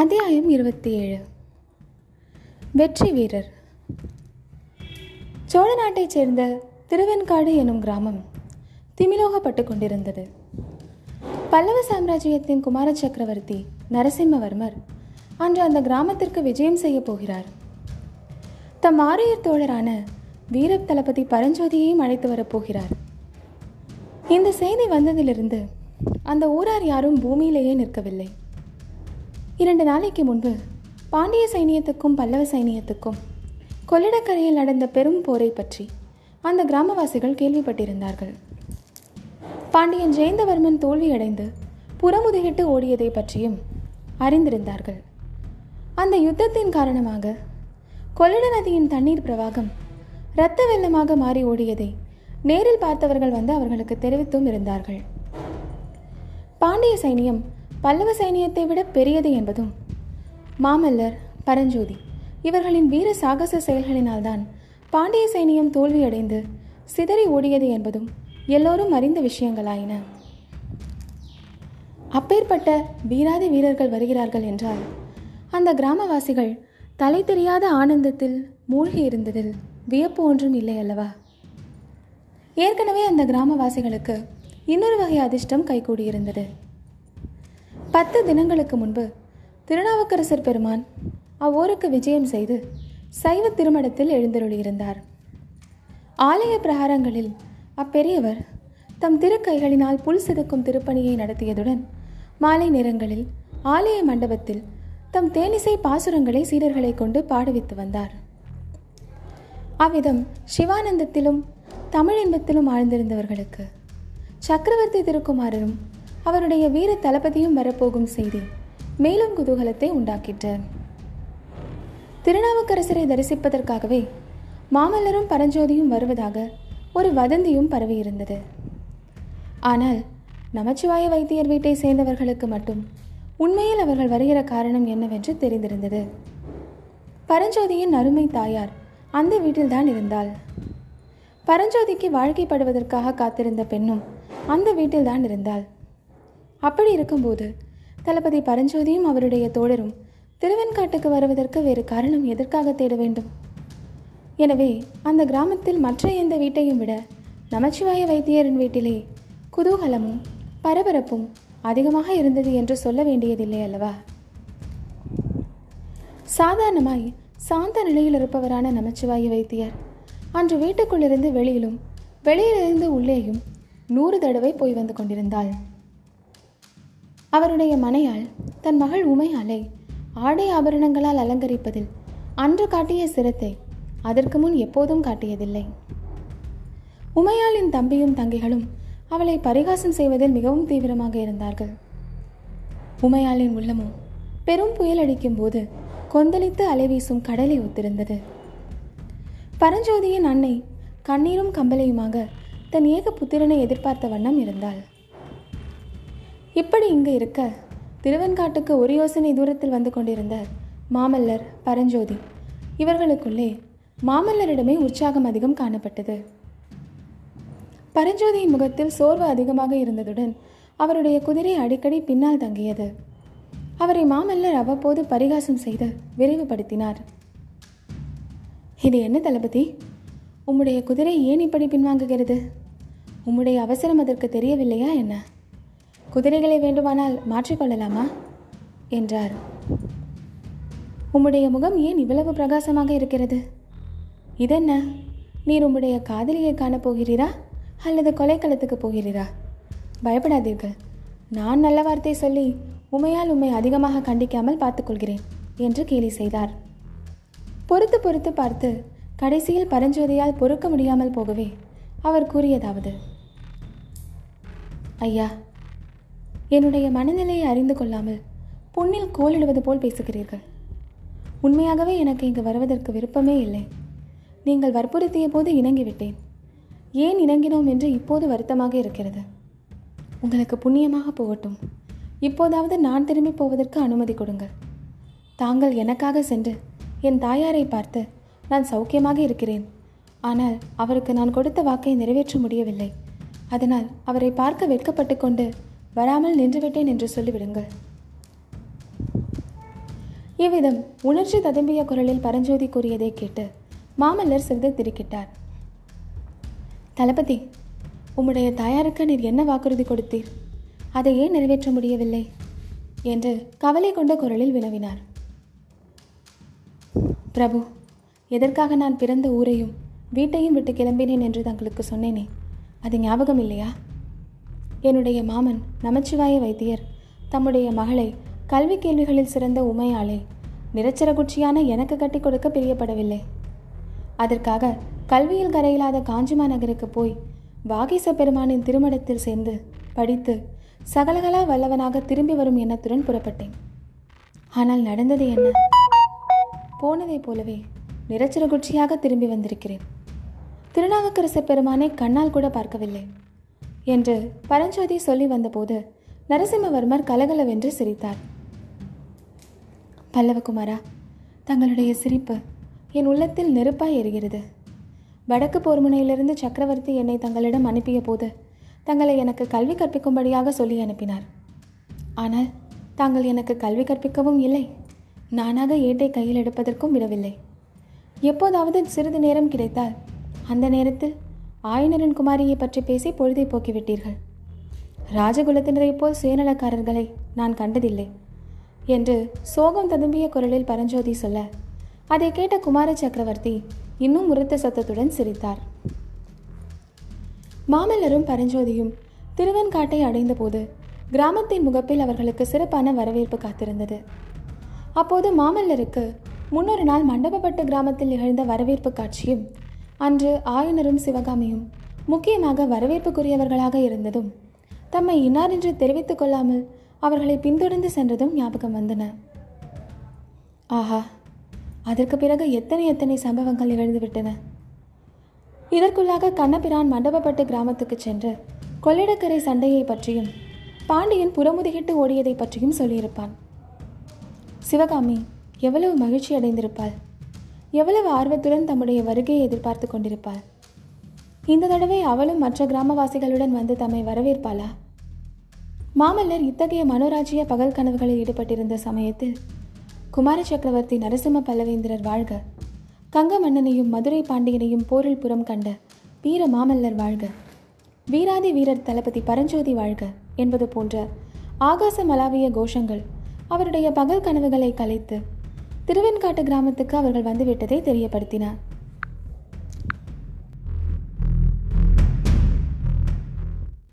அத்தியாயம் இருபத்தி ஏழு வெற்றி வீரர். சோழ நாட்டைச் சேர்ந்த திருவெண்காடு எனும் கிராமம் திமிலோகப்பட்டு கொண்டிருந்தது. பல்லவ சாம்ராஜ்யத்தின் குமார சக்கரவர்த்தி நரசிம்மவர்மர் அன்று அந்த கிராமத்திற்கு விஜயம் செய்ய போகிறார். தம் ஆரியர் தோழரான வீர தளபதி பரஞ்சோதியையும் அழைத்து வரப்போகிறார் இந்த செய்தி வந்ததிலிருந்து அந்த ஊரார் யாரும் பூமியிலேயே நிற்கவில்லை. இரண்டு நாளைக்கு முன்பு பாண்டிய சைனியத்துக்கும் பல்லவ சைனியத்துக்கும் கொள்ளிடக்கரையில் நடந்த பெரும் போரை பற்றி அந்த கிராமவாசிகள் கேள்விப்பட்டிருந்தார்கள். பாண்டியன் ஜெயந்தவர்மன் தோல்வியடைந்து புறமுதுகிட்டு ஓடியதை பற்றியும் அறிந்திருந்தார்கள். அந்த யுத்தத்தின் காரணமாக கொள்ளிட நதியின் தண்ணீர் பிரவாகம் இரத்த வெள்ளமாக மாறி ஓடியதை நேரில் பார்த்தவர்கள் வந்து அவர்களுக்கு தெரிவித்தும் இருந்தார்கள். பாண்டிய சைனியம் பல்லவ சைனியத்தை விட பெரியது என்பதும். மாமல்லர் பரஞ்சோதி இவர்களின் வீர சாகச செயல்களினால்தான் பாண்டிய சைனியம் தோல்வியடைந்து சிதறி ஓடியது என்பதும் எல்லோரும் அறிந்த விஷயங்களாயின. அப்பேற்பட்ட வீராதி வீரர்கள் வருகிறார்கள் என்றால் அந்த கிராமவாசிகள் தலை தெரியாத ஆனந்தத்தில் மூழ்கி இருந்ததில் வியப்பு ஒன்றும் இல்லை அல்லவா? ஏற்கனவே அந்த கிராமவாசிகளுக்கு இன்னொரு வகை அதிர்ஷ்டம் கைகூடியிருந்தது. பத்து தினங்களுக்கு முன்பு திருநாவுக்கரசர் பெருமான் அவ்வூருக்கு விஜயம் செய்து சைவ திருமணத்தில் எழுந்தருளியிருந்தார். ஆலய பிரகாரங்களில் அப்பெரியவர் தம் திருக்கைகளினால் புல் செதுக்கும் திருப்பணியை நடத்தியதுடன் மாலை நேரங்களில் ஆலய மண்டபத்தில் தம் தேனிசை பாசுரங்களை சீடர்களை கொண்டு பாடுவித்து வந்தார். அவ்விதம் சிவானந்தத்திலும் தமிழ் இன்பத்திலும் ஆழ்ந்திருந்தவர்களுக்கு சக்கரவர்த்தி திருக்குமாரரும் அவருடைய வீர தளபதியும் வரப்போகும் செய்தி. மேலும் குதூகலத்தை உண்டாக்கிற்று. திருநாவுக்கரசரை தரிசிப்பதற்காகவே மாமல்லரும் பரஞ்சோதியும் வருவதாக ஒரு வதந்தியும் பரவியிருந்தது. ஆனால் நமச்சிவாய வைத்தியர் வீட்டை சேர்ந்தவர்களுக்கு மட்டும் உண்மையில் அவர்கள் வருகிற காரணம் என்னவென்று தெரிந்திருந்தது. பரஞ்சோதியின் அருமை தாயார் அந்த வீட்டில்தான் இருந்தாள். பரஞ்சோதிக்கு வாழ்க்கைப்படுவதற்காக காத்திருந்த பெண்ணும் அந்த வீட்டில்தான் இருந்தாள். அப்படி இருக்கும்போது தளபதி பரஞ்சோதியும் அவருடைய தோழரும் திருவெண்காட்டுக்கு வருவதற்கு வேறு காரணம் எதற்காக தேட வேண்டும்? எனவே அந்த கிராமத்தில் மற்ற எந்த வீட்டையும் விட நமச்சிவாய வைத்தியரின் வீட்டிலே குதூகலமும் பரபரப்பும் அதிகமாக இருந்தது என்று சொல்ல வேண்டியதில்லை அல்லவா? சாதாரணமாய் சாந்த நிலையில் இருப்பவரான நமச்சிவாய வைத்தியர் அன்று வீட்டுக்குள்ளிருந்து வெளியிலும் வெளியிலிருந்து உள்ளேயும் நூறு தடவை போய் வந்து கொண்டிருந்தாள். அவருடைய மனையாள் தன் மகள் உமையாலை ஆடை ஆபரணங்களால் அலங்கரிப்பதில் அன்று காட்டிய சிரத்தை அதற்கு முன் எப்போதும் காட்டியதில்லை. உமையாளின் தம்பியும் தங்கைகளும் அவளை பரிகாசம் செய்வதில் மிகவும் தீவிரமாக இருந்தார்கள். உமையாளின் உள்ளமும் பெரும் புயல் அடிக்கும் போது கொந்தளித்து அலைவீசும் கடலை ஒத்திருந்தது. பரஞ்சோதியின் அன்னை கண்ணீரும் கம்பலையுமாக தன் ஏக புத்திரனை எதிர்பார்த்த வண்ணம் இருந்தாள். இப்படி இங்கு இருக்க திருவெண்காட்டுக்கு ஒரு யோசனை தூரத்தில் வந்து கொண்டிருந்த மாமல்லர் பரஞ்சோதி இவர்களுக்குள்ளே மாமல்லரிடமே உற்சாகம் அதிகம் காணப்பட்டது. பரஞ்சோதியின் முகத்தில் சோர்வு அதிகமாக இருந்ததுடன் அவருடைய குதிரை அடிக்கடி பின்னால் தங்கியது. அவரை மாமல்லர் அவ்வப்போது பரிகாசம் செய்து விரைவுபடுத்தினார். இது என்ன தளபதி? உம்முடைய குதிரை ஏன் இப்படி பின்வாங்குகிறது? உம்முடைய அவசரம் அதற்கு தெரியவில்லையா என்ன? குதிரைகளை வேண்டுமானால் மாற்றிக்கொள்ளலாமா? என்றார். உம்முடைய முகம் ஏன் இவ்வளவு பிரகாசமாக இருக்கிறது? இதென்ன? நீர் உம்முடைய காதலியை காணப் போகிறீரா அல்லது கொலைக்களத்துக்கு போகிறீரா? பயப்படாதீர்கள். நான் நல்ல வார்த்தை சொல்லி உமையால் உம்மை அதிகமாக கண்டிக்காமல் பார்த்துக்கொள்கிறேன் என்று கேலி செய்தார். பொறுத்து பொறுத்து பார்த்து கடைசியில் பரஞ்சோதியால் பொறுக்க முடியாமல் போகவே அவர் கூறியதாவது ஐயா என்னுடைய மனநிலையை அறிந்து கொள்ளாமல் பொன்னில் கோலிடுவது போல் பேசுகிறீர்கள். உண்மையாகவே எனக்கு இங்கு வருவதற்கு விருப்பமே இல்லை. நீங்கள் வற்புறுத்திய போது இணங்கிவிட்டேன். ஏன் இணங்கினோம் என்று இப்போது வருத்தமாக இருக்கிறது. உங்களுக்கு புண்ணியமாக போகட்டும். இப்போதாவது நான் திரும்பி போவதற்கு அனுமதி கொடுங்கள். தாங்கள் எனக்காக சென்று என் தாயாரை பார்த்து நான் சௌக்கியமாக இருக்கிறேன். ஆனால் அவருக்கு நான் கொடுத்த வாக்கை நிறைவேற்ற முடியவில்லை. அதனால் அவரை பார்க்க வெட்கப்பட்டு கொண்டு வராமல் நின்றுவிட்டேன் என்று சொல்லிவிடுங்கள். இவ்விதம் உணர்ச்சி ததும்பிய குரலில் பரஞ்சோதி கூறியதை கேட்டு மாமல்லர் சிறிது திருக்கிட்டார் தளபதி உம்முடைய தாயாருக்கு நீர் என்ன வாக்குறுதி கொடுத்தீர்? அதை ஏன் நிறைவேற்ற முடியவில்லை? என்று கவலை கொண்ட குரலில் வினவினார். பிரபு எதற்காக நான் பிறந்த ஊரையும் வீட்டையும் விட்டு கிளம்பினேன் என்று தங்களுக்கு சொன்னேனே அது ஞாபகம் இல்லையா என்னுடைய மாமன் நமச்சிவாய வைத்தியர். தம்முடைய மகளை கல்வி கேள்விகளில் சிறந்த உமையாளே நிரச்சரகுச்சியான எனக்கு கட்டி கொடுக்க பிரியப்படவில்லை. அதற்காக கல்வியில் கரையில்லாத காஞ்சிமா நகருக்கு போய் வாகீச பெருமானின் திருமணத்தில் சேர்ந்து படித்து சகலகலா வல்லவனாக திரும்பி வரும் எண்ணத்துடன் புறப்பட்டேன். ஆனால் நடந்தது என்ன? போனதைப் போலவே நிரச்சரகுச்சியாக திரும்பி வந்திருக்கிறேன். திருநாவுக்கரச பெருமானை கண்ணால் கூட பார்க்கவில்லை. என்று பரஞ்சோதி சொல்லி வந்தபோது நரசிம்மவர்மர் கலகலவென்று சிரித்தார். பல்லவகுமாரா தங்களுடைய சிரிப்பு என் உள்ளத்தில் நெருப்பாய் எரிகிறது. வடக்கு போர்முனையிலிருந்து சக்கரவர்த்தி என்னை தங்களிடம் அனுப்பிய போது தங்களை எனக்கு கல்வி கற்பிக்கும்படியாக சொல்லி அனுப்பினார். ஆனால் தாங்கள் எனக்கு கல்வி கற்பிக்கவும் இல்லை. நானாக ஏட்டை கையில் எடுப்பதற்கும் விடவில்லை. எப்போதாவது சிறிது நேரம் கிடைத்தால் அந்த நேரத்தில் ஆயனரின் குமாரியை பற்றி பேசி பொழுதை போக்கிவிட்டீர்கள். ராஜகுலத்தினரைப் போல் சுயநலக்காரர்களை நான் கண்டதில்லை என்று சோகம் ததும்பிய குரலில் பரஞ்சோதி சொல்ல அதை கேட்ட குமார சக்கரவர்த்தி இன்னும் உரத்த சத்தத்துடன் சிரித்தார். மாமல்லரும் பரஞ்சோதியும் திருவெண்காட்டை அடைந்தபோது கிராமத்தின் முகப்பில் அவர்களுக்கு சிறப்பான வரவேற்பு காத்திருந்தது. அப்போது மாமல்லருக்கு முன்னொரு நாள் மண்டபப்பட்டு கிராமத்தில் நிகழ்ந்த வரவேற்பு காட்சியும் அன்று ஆயனரும் சிவகாமியும் முக்கியமாக வரவேற்புக்குரியவர்களாக இருந்ததும் தம்மை இன்னார் என்று தெரிவித்துக் கொள்ளாமல் அவர்களை பின்தொடர்ந்து சென்றதும் ஞாபகம் வந்தன. ஆஹா அதற்கு பிறகு எத்தனை எத்தனை சம்பவங்கள் நிகழ்ந்துவிட்டன இதற்குள்ளாக கண்ணபிரான் மண்டபப்பட்டு கிராமத்துக்கு சென்று கொள்ளிடக்கரை சண்டையை பற்றியும் பாண்டியன் புறமுதுகிட்டு ஓடியதை பற்றியும் சொல்லியிருப்பான். சிவகாமி எவ்வளவு மகிழ்ச்சி அடைந்திருப்பாள் எவ்வளவு ஆர்வத்துடன் தம்முடைய வருகையை எதிர்பார்த்து கொண்டிருப்பாள் இந்த தடவை அவளும் மற்ற கிராமவாசிகளுடன் வந்து தம்மை வரவேற்பாளா? மாமல்லர் இத்தகைய மனோராஜ்ய பகல் கனவுகளில் ஈடுபட்டிருந்த சமயத்தில் குமார சக்கரவர்த்தி நரசிம்ம பல்லவேந்திரர் வாழ்க. கங்க மன்னனையும் மதுரை பாண்டியனையும் போரில் புறம் கண்ட வீர மாமல்லர் வாழ்க. வீராதி வீரர் தளபதி பரஞ்சோதி வாழ்க என்பது போன்ற ஆகாச மலாவிய கோஷங்கள் அவருடைய பகல் கனவுகளை கலைத்து திருவெண்காட்டு கிராமத்துக்கு அவர்கள் வந்துவிட்டதை தெரியப்படுத்தினார்.